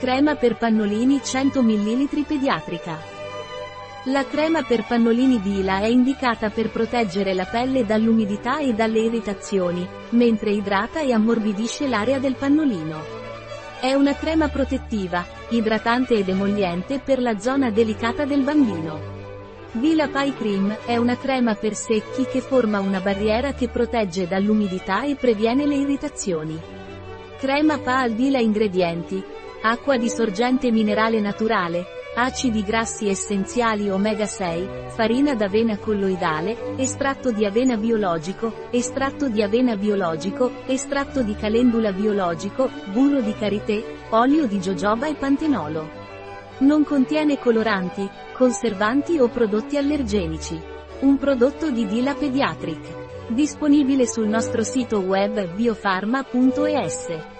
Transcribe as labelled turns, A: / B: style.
A: Crema per pannolini 100 ml pediatrica. La crema per pannolini Dila è indicata per proteggere la pelle dall'umidità e dalle irritazioni, mentre idrata e ammorbidisce l'area del pannolino. È una crema protettiva, idratante ed emolliente per la zona delicata del bambino. Vila Pie Cream è una crema per secchi che forma una barriera che protegge dall'umidità e previene le irritazioni. Crema Pa al Vila Ingredienti. Acqua di sorgente minerale naturale, acidi grassi essenziali omega 6, farina d'avena colloidale, estratto di avena biologico, estratto di avena biologico, estratto di calendula biologico, burro di karité, olio di jojoba e pantenolo. Non contiene coloranti, conservanti o prodotti allergenici. Un prodotto di Dila Pediatric. Disponibile sul nostro sito web biofarma.es.